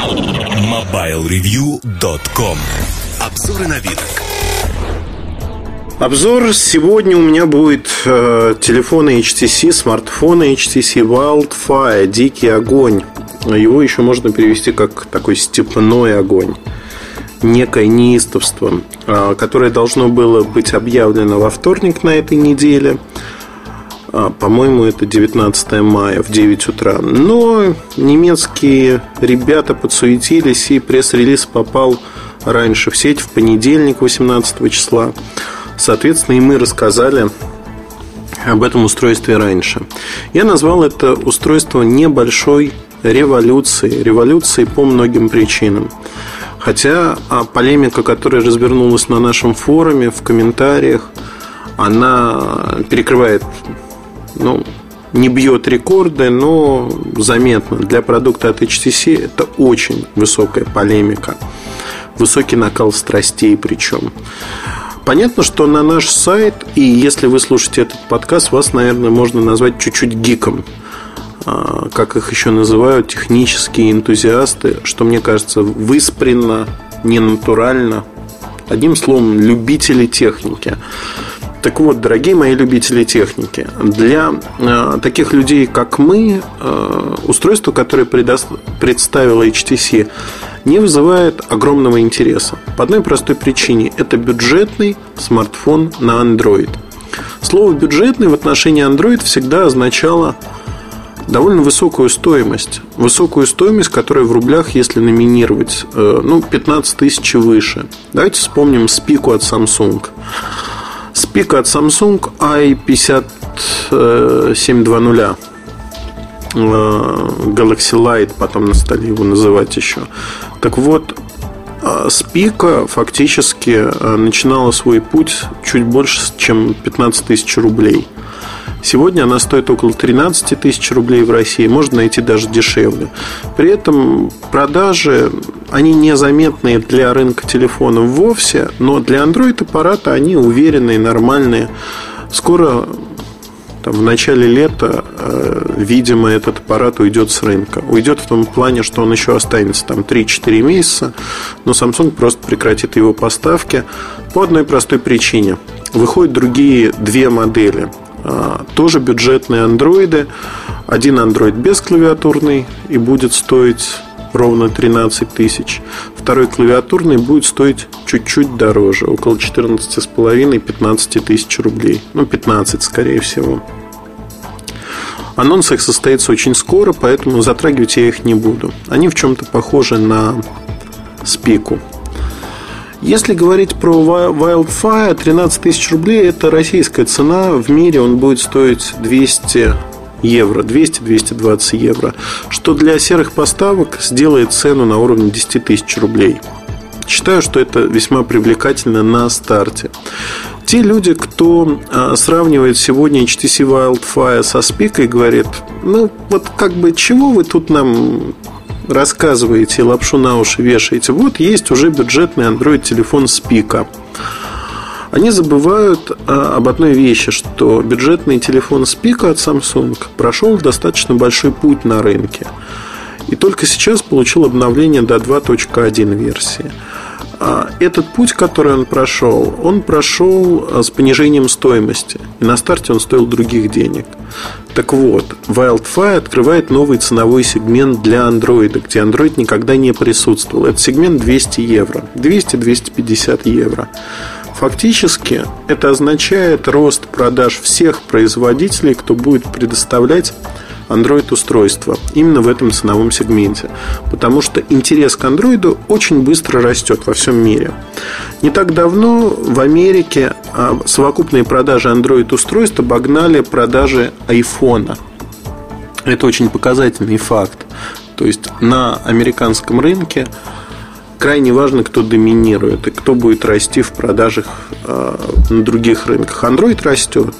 MobileReview.com Обзоры на вид. Обзор сегодня у меня будет э, телефоны HTC, смартфоны HTC Wildfire, дикий огонь. Его еще можно перевести как такой степной огонь некое неистовство, э, которое должно было быть объявлено во вторник на этой неделе. А, по-моему, это 19 мая в 9 утра. Но немецкие ребята подсуетились, и пресс-релиз попал раньше в сеть в понедельник, 18 числа. Соответственно, и мы рассказали об этом устройстве раньше. Я назвал это устройство небольшой революцией. Революцией по многим причинам. Хотя а, полемика, которая развернулась на нашем форуме, в комментариях, она перекрывает ну, не бьет рекорды, но заметно. Для продукта от HTC это очень высокая полемика. Высокий накал страстей причем. Понятно, что на наш сайт, и если вы слушаете этот подкаст, вас, наверное, можно назвать чуть-чуть гиком. А, как их еще называют, технические энтузиасты, что мне кажется выспренно, ненатурально. Одним словом, любители техники. Так вот, дорогие мои любители техники, для э, таких людей, как мы, э, устройство, которое предо- представило HTC, не вызывает огромного интереса. По одной простой причине. Это бюджетный смартфон на Android. Слово «бюджетный» в отношении Android всегда означало довольно высокую стоимость. Высокую стоимость, которая в рублях, если номинировать, э, ну, 15 тысяч выше. Давайте вспомним спику от Samsung. Спик от Samsung i5720 э, Galaxy Light, потом на столе его называть еще. Так вот, э, Спика фактически э, начинала свой путь чуть больше, чем 15 тысяч рублей – Сегодня она стоит около 13 тысяч рублей в России, можно найти даже дешевле. При этом продажи, они незаметные для рынка телефонов вовсе, но для Android аппарата они уверенные, нормальные. Скоро там, в начале лета, э, видимо, этот аппарат уйдет с рынка. Уйдет в том плане, что он еще останется там 3-4 месяца, но Samsung просто прекратит его поставки по одной простой причине. Выходят другие две модели – тоже бюджетные андроиды. Один андроид без клавиатурный и будет стоить ровно 13 тысяч. Второй клавиатурный будет стоить чуть-чуть дороже, около 14,5-15 тысяч рублей. Ну, 15, скорее всего. Анонс их состоится очень скоро, поэтому затрагивать я их не буду. Они в чем-то похожи на спику. Если говорить про Wildfire, 13 тысяч рублей – это российская цена. В мире он будет стоить 200 евро, 200-220 евро, что для серых поставок сделает цену на уровне 10 тысяч рублей. Считаю, что это весьма привлекательно на старте. Те люди, кто а, сравнивает сегодня HTC Wildfire со спикой, говорит, ну вот как бы чего вы тут нам рассказываете, лапшу на уши вешаете. Вот есть уже бюджетный Android телефон с пика. Они забывают а, об одной вещи, что бюджетный телефон с пика от Samsung прошел достаточно большой путь на рынке. И только сейчас получил обновление до 2.1 версии. А этот путь, который он прошел, он прошел а, с понижением стоимости. И на старте он стоил других денег. Так вот, Wildfire открывает новый ценовой сегмент для Android, где Android никогда не присутствовал. Это сегмент 200 евро. 200-250 евро. Фактически это означает рост продаж всех производителей, кто будет предоставлять Android-устройства именно в этом ценовом сегменте. Потому что интерес к Android очень быстро растет во всем мире. Не так давно в Америке а, совокупные продажи Android-устройств обогнали продажи iPhone. Это очень показательный факт. То есть на американском рынке крайне важно, кто доминирует и кто будет расти в продажах э, на других рынках. Android растет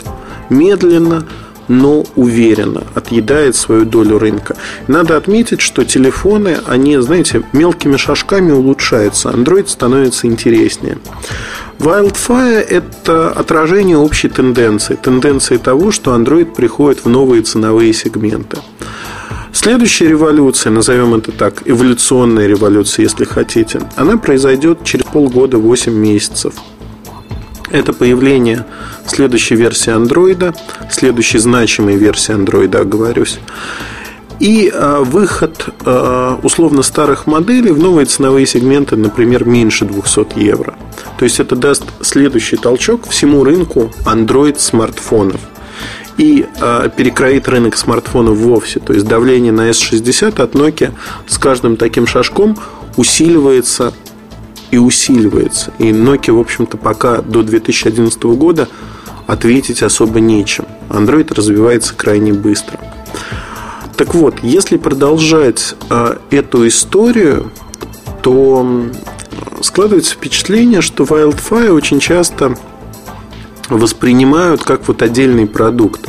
медленно, но уверенно отъедает свою долю рынка. Надо отметить, что телефоны, они, знаете, мелкими шажками улучшаются. Android становится интереснее. Wildfire – это отражение общей тенденции. Тенденции того, что Android приходит в новые ценовые сегменты. Следующая революция, назовем это так, эволюционная революция, если хотите, она произойдет через полгода, 8 месяцев. Это появление следующей версии андроида, следующей значимой версии андроида, оговорюсь. И а, выход а, условно старых моделей в новые ценовые сегменты, например, меньше 200 евро. То есть это даст следующий толчок всему рынку Android смартфонов и э, перекроит рынок смартфонов вовсе. То есть давление на S60 от Nokia с каждым таким шажком усиливается и усиливается. И Nokia, в общем-то, пока до 2011 года ответить особо нечем. Android развивается крайне быстро. Так вот, если продолжать э, эту историю, то складывается впечатление, что Wildfire очень часто воспринимают как вот отдельный продукт.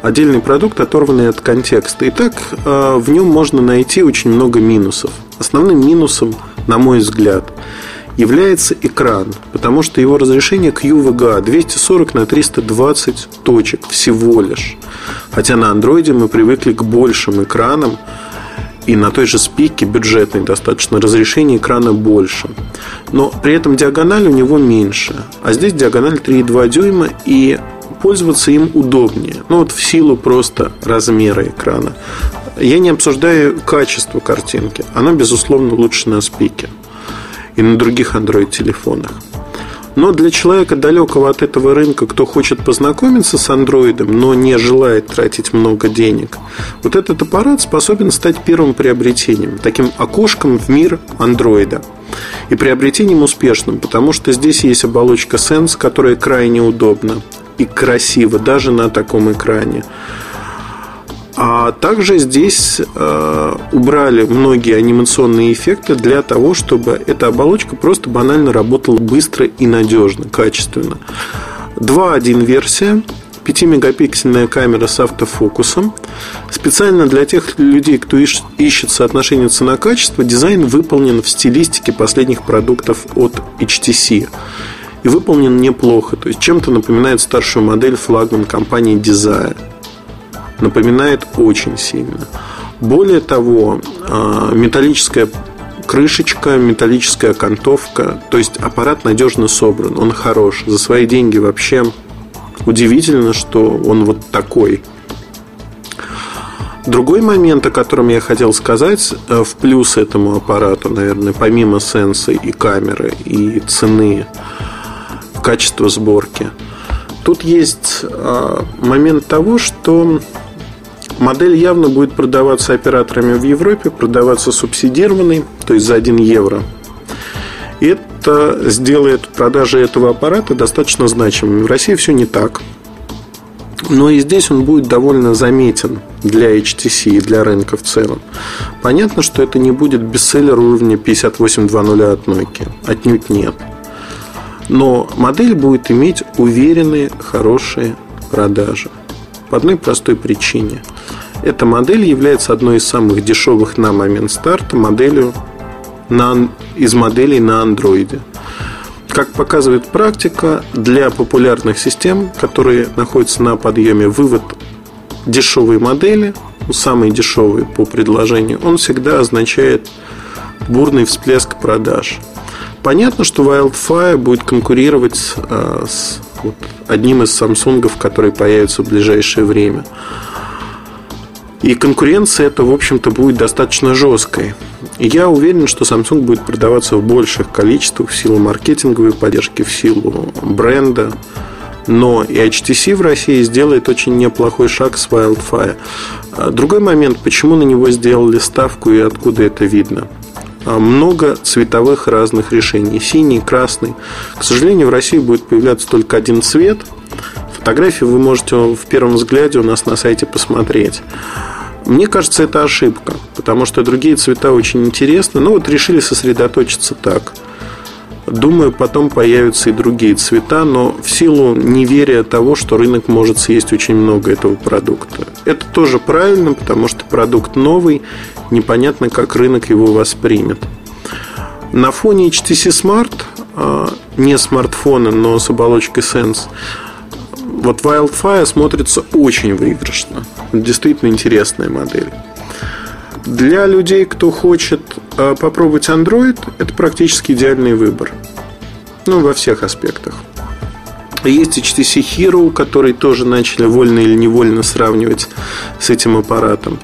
Отдельный продукт, оторванный от контекста. И так э, в нем можно найти очень много минусов. Основным минусом, на мой взгляд, является экран, потому что его разрешение QVGA 240 на 320 точек всего лишь. Хотя на андроиде мы привыкли к большим экранам, и на той же спике бюджетной достаточно разрешение экрана больше. Но при этом диагональ у него меньше. А здесь диагональ 3,2 дюйма и пользоваться им удобнее. Ну вот в силу просто размера экрана. Я не обсуждаю качество картинки. Оно, безусловно, лучше на спике и на других Android телефонах. Но для человека далекого от этого рынка, кто хочет познакомиться с андроидом, но не желает тратить много денег, вот этот аппарат способен стать первым приобретением, таким окошком в мир андроида. И приобретением успешным, потому что здесь есть оболочка Sense, которая крайне удобна и красиво даже на таком экране. А также здесь э, убрали многие анимационные эффекты для того, чтобы эта оболочка просто банально работала быстро и надежно, качественно. 2.1 версия, 5-мегапиксельная камера с автофокусом. Специально для тех людей, кто ищет соотношение цена-качество, дизайн выполнен в стилистике последних продуктов от HTC. И выполнен неплохо, то есть чем-то напоминает старшую модель флагман компании Desire напоминает очень сильно. Более того, а, металлическая крышечка, металлическая окантовка, то есть аппарат надежно собран, он хорош. За свои деньги вообще удивительно, что он вот такой. Другой момент, о котором я хотел сказать, э, в плюс этому аппарату, наверное, помимо сенса и камеры, и цены, качества сборки, тут есть а, момент того, что Модель явно будет продаваться операторами в Европе, продаваться субсидированной, то есть за 1 евро. И это сделает продажи этого аппарата достаточно значимыми. В России все не так. Но и здесь он будет довольно заметен для HTC и для рынка в целом. Понятно, что это не будет бестселлер уровня 5820 от Nokia. Отнюдь нет. Но модель будет иметь уверенные, хорошие продажи. По одной простой причине. Эта модель является одной из самых дешевых на момент старта моделью на, из моделей на андроиде. Как показывает практика, для популярных систем, которые находятся на подъеме, вывод дешевой модели, ну, самый дешевый по предложению, он всегда означает бурный всплеск продаж. Понятно, что Wildfire будет конкурировать э, с вот одним из Samsung, который появится в ближайшее время. И конкуренция это, в общем-то, будет достаточно жесткой. Я уверен, что Samsung будет продаваться в больших количествах в силу маркетинговой поддержки, в силу бренда. Но и HTC в России сделает очень неплохой шаг с Wildfire. А другой момент, почему на него сделали ставку и откуда это видно – а, много цветовых разных решений. Синий, красный. К сожалению, в России будет появляться только один цвет. Фотографии вы можете в первом взгляде у нас на сайте посмотреть. Мне кажется, это ошибка, потому что другие цвета очень интересны. Но вот решили сосредоточиться так. Думаю, потом появятся и другие цвета, но в силу неверия того, что рынок может съесть очень много этого продукта. Это тоже правильно, потому что продукт новый, непонятно, как рынок его воспримет. На фоне HTC Smart, а, не смартфона, но с оболочкой Sense, вот Wildfire смотрится очень выигрышно. Действительно интересная модель. Для людей, кто хочет э, попробовать Android, это практически идеальный выбор. Ну, во всех аспектах. Есть HTC Hero, который тоже начали вольно или невольно сравнивать с этим аппаратом.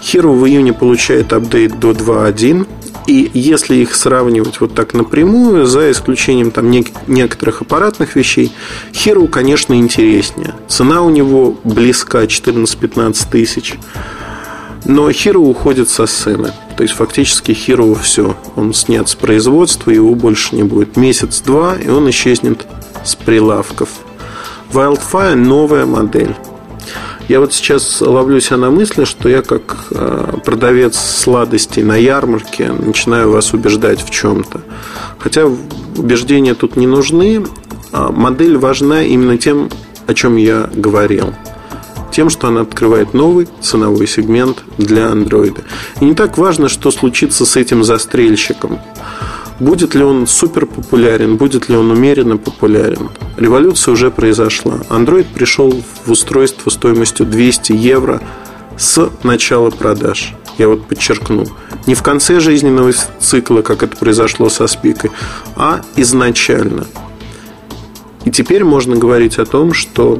Hero в июне получает апдейт до 2.1. И если их сравнивать вот так напрямую, за исключением там некоторых аппаратных вещей, Hero, конечно, интереснее. Цена у него близка 14-15 тысяч. Но Hero уходит со сцены. То есть фактически Hero все. Он снят с производства, его больше не будет. Месяц-два, и он исчезнет с прилавков. Wildfire новая модель. Я вот сейчас ловлю себя на мысли, что я как э, продавец сладостей на ярмарке начинаю вас убеждать в чем-то. Хотя убеждения тут не нужны. А модель важна именно тем, о чем я говорил. Тем, что она открывает новый ценовой сегмент для андроида. И не так важно, что случится с этим застрельщиком. Будет ли он супер популярен, будет ли он умеренно популярен? Революция уже произошла. Android пришел в устройство стоимостью 200 евро с начала продаж. Я вот подчеркну. Не в конце жизненного цикла, как это произошло со спикой, а изначально. И теперь можно говорить о том, что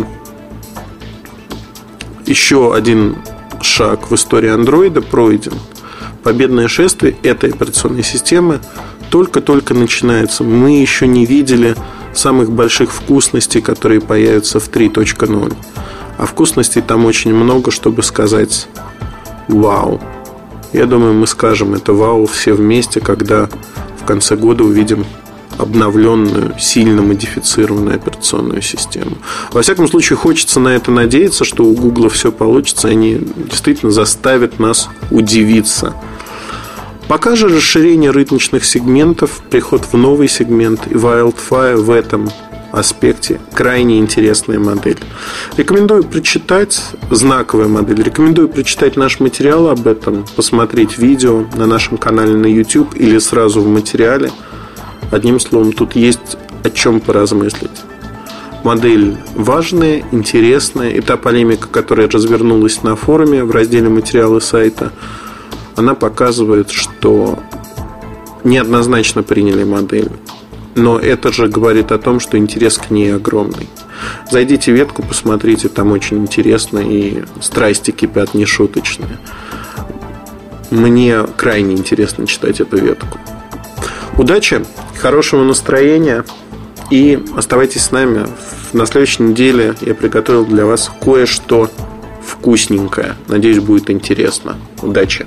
еще один шаг в истории андроида пройден. Победное шествие этой операционной системы только-только начинается. Мы еще не видели самых больших вкусностей, которые появятся в 3.0. А вкусностей там очень много, чтобы сказать «Вау». Я думаю, мы скажем это «Вау» все вместе, когда в конце года увидим обновленную, сильно модифицированную операционную систему. Во всяком случае, хочется на это надеяться, что у Google все получится, они действительно заставят нас удивиться – Пока же расширение рыночных сегментов, приход в новый сегмент и Wildfire в этом аспекте крайне интересная модель. Рекомендую прочитать знаковая модель. Рекомендую прочитать наш материал об этом, посмотреть видео на нашем канале на YouTube или сразу в материале. Одним словом, тут есть о чем поразмыслить. Модель важная, интересная. И та полемика, которая развернулась на форуме в разделе материалы сайта – она показывает, что неоднозначно приняли модель. Но это же говорит о том, что интерес к ней огромный. Зайдите в ветку, посмотрите, там очень интересно и страсти кипят нешуточные. Мне крайне интересно читать эту ветку. Удачи, хорошего настроения и оставайтесь с нами. На следующей неделе я приготовил для вас кое-что вкусненькое. Надеюсь, будет интересно. Удачи!